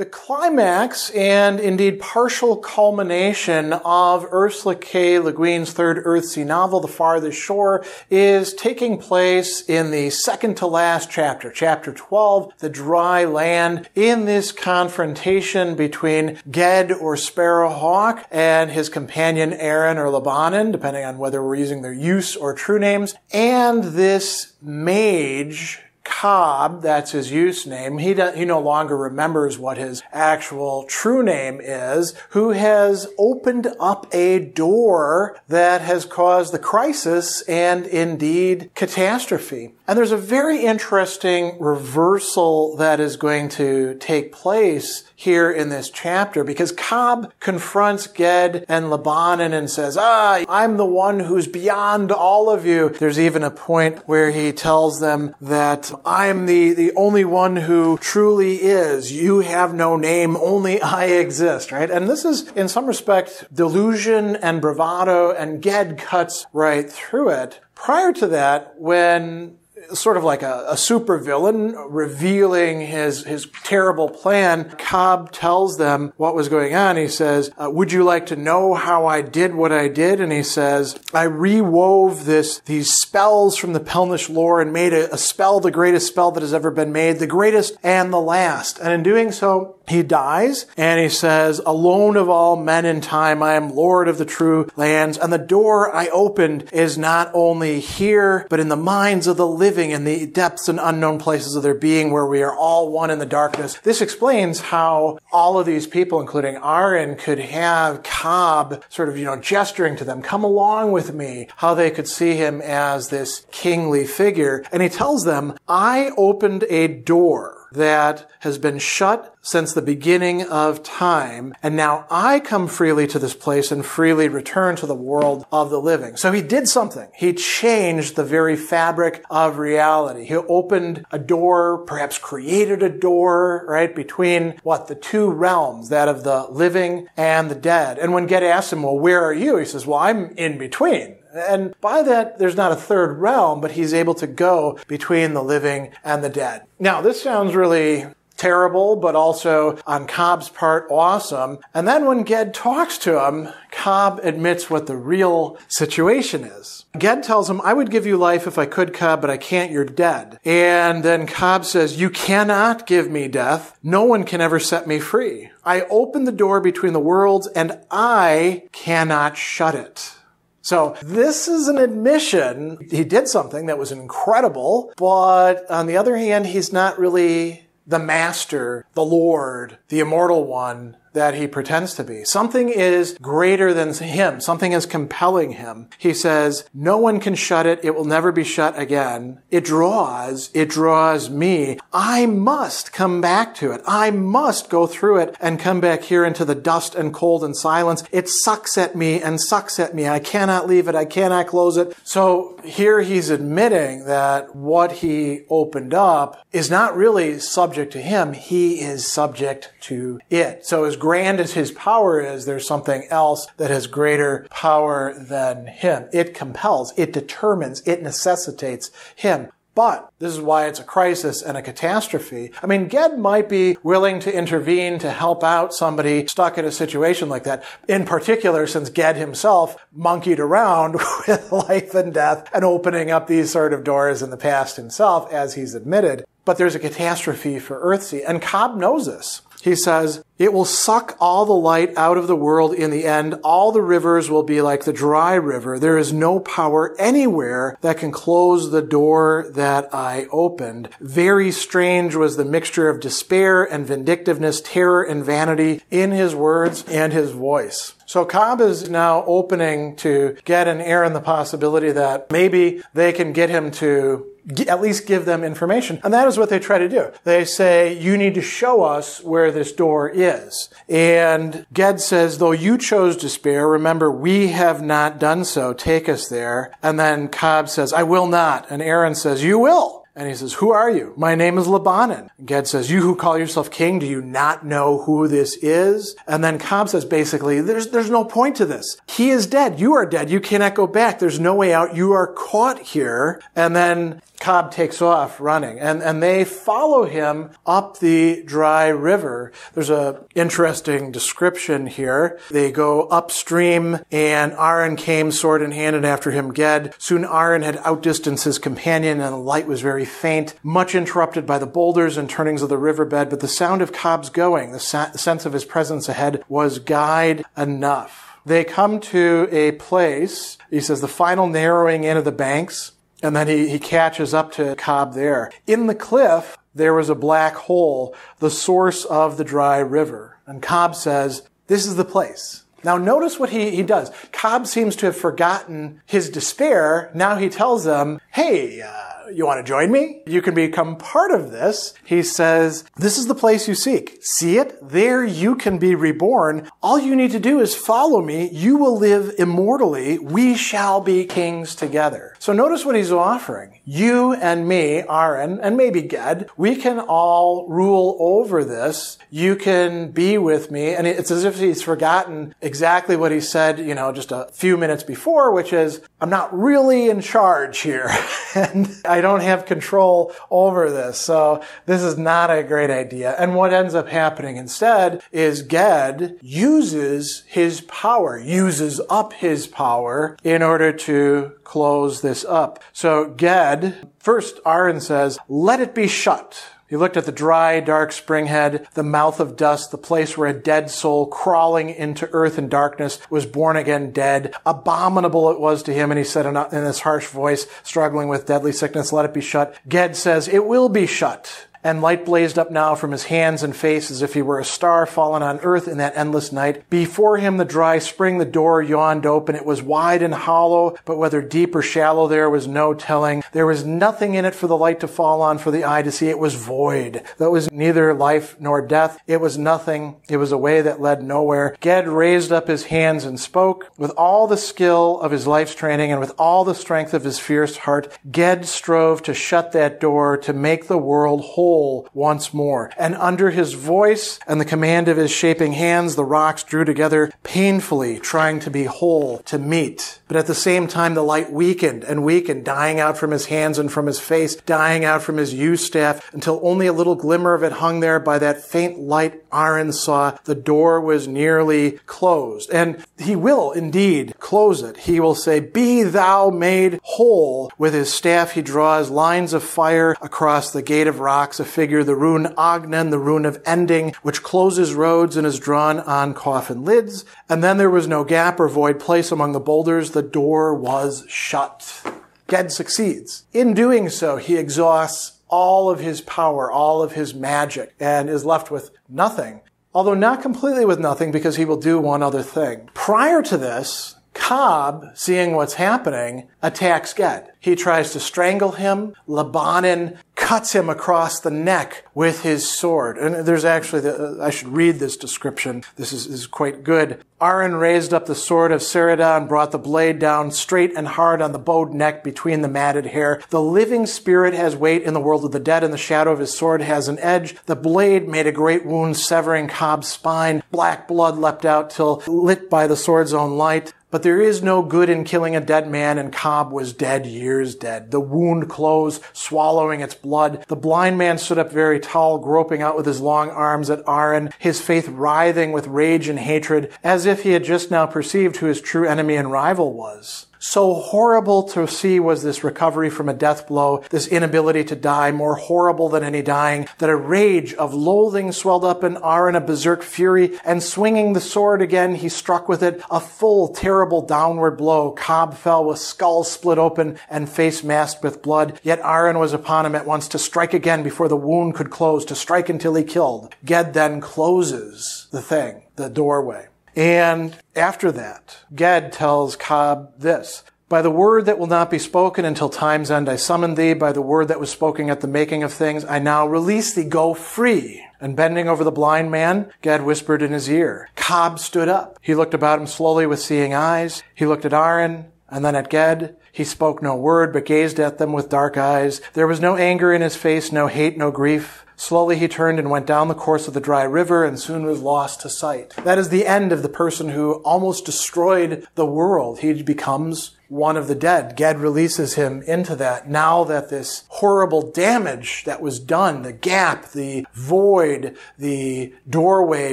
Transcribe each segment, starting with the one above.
The climax and indeed partial culmination of Ursula K. Le Guin's third Earthsea novel, The Farthest Shore, is taking place in the second to last chapter, chapter 12, The Dry Land, in this confrontation between Ged or Sparrowhawk and his companion Arren or Lebannen, depending on whether we're using their use or true names, and this mage Cob, that's his use name, he, he no longer remembers what his actual true name is, who has opened up a door that has caused the crisis and indeed catastrophe. And there's a very interesting reversal that is going to take place here in this chapter because Cob confronts Ged and Lebannen and says, Ah, I'm the one who's beyond all of you. There's even a point where he tells them that I'm the, the only one who truly is. You have no name, only I exist, right? And this is, in some respect, delusion and bravado, and Ged cuts right through it. Prior to that, when sort of like a, a super villain revealing his, his terrible plan. Cob tells them what was going on. He says, uh, would you like to know how I did what I did? And he says, I rewove this, these spells from the Pelnish lore and made a, a spell, the greatest spell that has ever been made, the greatest and the last. And in doing so, he dies and he says, alone of all men in time, I am Lord of the true lands. And the door I opened is not only here, but in the minds of the living in the depths and unknown places of their being where we are all one in the darkness. This explains how all of these people, including Arren, could have Cob sort of, you know, gesturing to them, come along with me, how they could see him as this kingly figure. And he tells them, I opened a door that has been shut since the beginning of time, and now I come freely to this place and freely return to the world of the living. So he did something. He changed the very fabric of reality. He opened a door, perhaps created a door, right, between what, the two realms, that of the living and the dead. And when Ged asked him, well, where are you? He says, well, I'm in between. And by that, there's not a third realm, but he's able to go between the living and the dead. Now, this sounds really terrible, but also on Cob's part, awesome. And then when Ged talks to him, Cob admits what the real situation is. Ged tells him, I would give you life if I could, Cob, but I can't, you're dead. And then Cob says, you cannot give me death. No one can ever set me free. I open the door between the worlds and I cannot shut it. So this is an admission. He did something that was incredible, but on the other hand, he's not really the master, the Lord, the immortal one that he pretends to be. Something is greater than him. Something is compelling him. He says, no one can shut it. It will never be shut again. It draws, it draws me. I must come back to it. I must go through it and come back here into the dust and cold and silence. It sucks at me and sucks at me. I cannot leave it. I cannot close it. So here he's admitting that what he opened up is not really subject to him. He is subject to it. So as grand as his power is, there's something else that has greater power than him. It compels, it determines, it necessitates him. But this is why it's a crisis and a catastrophe. I mean, Ged might be willing to intervene to help out somebody stuck in a situation like that. In particular, since Ged himself monkeyed around with life and death and opening up these sort of doors in the past himself, as he's admitted. But there's a catastrophe for Earthsea, and Cob knows this. He says, it will suck all the light out of the world in the end. All the rivers will be like the dry river. There is no power anywhere that can close the door that I opened. Very strange was the mixture of despair and vindictiveness, terror and vanity in his words and his voice. So Cob is now opening to get an and in the possibility that maybe they can get him to at least give them information. And that is what they try to do. They say, you need to show us where this door is. And Ged says, though you chose despair, remember we have not done so. Take us there. And then Cob says, I will not. And Arren says, you will. And he says, Who are you? My name is Lebannen. Ged says, You who call yourself king, do you not know who this is? And then Cob says, basically, there's, there's no point to this. He is dead. You are dead. You cannot go back. There's no way out. You are caught here. And then Cob takes off running and, and they follow him up the dry river. There's a interesting description here. They go upstream and Arren came sword in hand and after him Ged. Soon Arren had outdistanced his companion and the light was very faint, much interrupted by the boulders and turnings of the riverbed, but the sound of Cob's going, the, sa- sense of his presence ahead was guide enough. They come to a place, he says, the final narrowing in of the banks and then he, he catches up to Cob there. In the cliff, there was a black hole, the source of the dry river. And Cob says, this is the place. Now notice what he, he does. Cob seems to have forgotten his despair. Now he tells them, hey, uh, you want to join me? You can become part of this. He says, this is the place you seek. See it? There you can be reborn. All you need to do is follow me. You will live immortally. We shall be kings together. So notice what he's offering. You and me, Arren, and maybe Ged, we can all rule over this. You can be with me. And it's as if he's forgotten exactly what he said, you know, just a few minutes before, which is, I'm not really in charge here. and I I don't have control over this. So this is not a great idea. And what ends up happening instead is Ged uses his power, uses up his power in order to close this up. So Ged, first Arren says, let it be shut. He looked at the dry, dark spring head, the mouth of dust, the place where a dead soul crawling into earth and darkness was born again dead. Abominable it was to him, and he said in, in his harsh voice, struggling with deadly sickness, let it be shut. Ged says, it will be shut and light blazed up now from his hands and face as if he were a star fallen on earth in that endless night. Before him the dry spring, the door yawned open. It was wide and hollow, but whether deep or shallow there was no telling. There was nothing in it for the light to fall on, for the eye to see. It was void. That was neither life nor death. It was nothing. It was a way that led nowhere. Ged raised up his hands and spoke. With all the skill of his life's training and with all the strength of his fierce heart, Ged strove to shut that door, to make the world whole whole once more. And under his voice and the command of his shaping hands, the rocks drew together painfully, trying to be whole, to meet. But at the same time, the light weakened and weakened, dying out from his hands and from his face, dying out from his yew staff, until only a little glimmer of it hung there by that faint light Arren saw. The door was nearly closed. And he will indeed close it. He will say, Be thou made whole. With his staff, he draws lines of fire across the gate of rocks a figure, the rune Agnen, the rune of ending, which closes roads and is drawn on coffin lids. And then there was no gap or void place among the boulders. The door was shut. Ged succeeds. In doing so, he exhausts all of his power, all of his magic, and is left with nothing. Although not completely with nothing because he will do one other thing. Prior to this, Cob, seeing what's happening, attacks Ged. He tries to strangle him. Lebannen cuts him across the neck with his sword. And there's actually, the, uh, I should read this description. This is, is quite good. Arren raised up the sword of Serriadh and brought the blade down straight and hard on the bowed neck between the matted hair. The living spirit has weight in the world of the dead, and the shadow of his sword has an edge. The blade made a great wound, severing Cob's spine. Black blood leapt out till lit by the sword's own light. But there is no good in killing a dead man, and Cob was dead, years dead. The wound closed, swallowing its blood. The blind man stood up very tall, groping out with his long arms at Arren, his face writhing with rage and hatred, as if he had just now perceived who his true enemy and rival was. So horrible to see was this recovery from a death blow, this inability to die, more horrible than any dying, that a rage of loathing swelled up in Arren, a berserk fury, and swinging the sword again, he struck with it a full, terrible downward blow. Cob fell with skull split open and face masked with blood. Yet Arren was upon him at once to strike again before the wound could close, to strike until he killed. Ged then closes the thing, the doorway. And after that, Ged tells Cob this. By the word that will not be spoken until time's end, I summon thee. By the word that was spoken at the making of things, I now release thee. Go free. And bending over the blind man, Ged whispered in his ear. Cob stood up. He looked about him slowly with seeing eyes. He looked at Arren and then at Ged. He spoke no word, but gazed at them with dark eyes. There was no anger in his face, no hate, no grief. Slowly he turned and went down the course of the dry river and soon was lost to sight. That is the end of the person who almost destroyed the world. He becomes one of the dead. Ged releases him into that now that this horrible damage that was done, the gap, the void, the doorway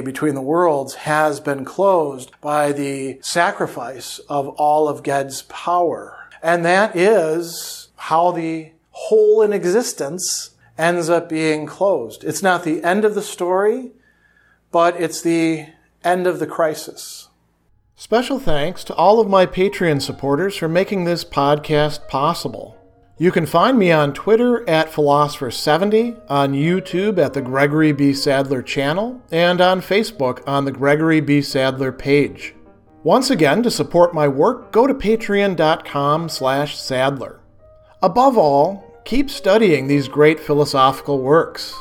between the worlds has been closed by the sacrifice of all of Ged's power. And that is how the hole in existence ends up being closed. It's not the end of the story, but it's the end of the crisis. Special thanks to all of my Patreon supporters for making this podcast possible. You can find me on Twitter at Philosopher70, on YouTube at the Gregory B. Sadler channel, and on Facebook on the Gregory B. Sadler page. Once again, to support my work, go to patreon.com slash sadler. Above all, keep studying these great philosophical works.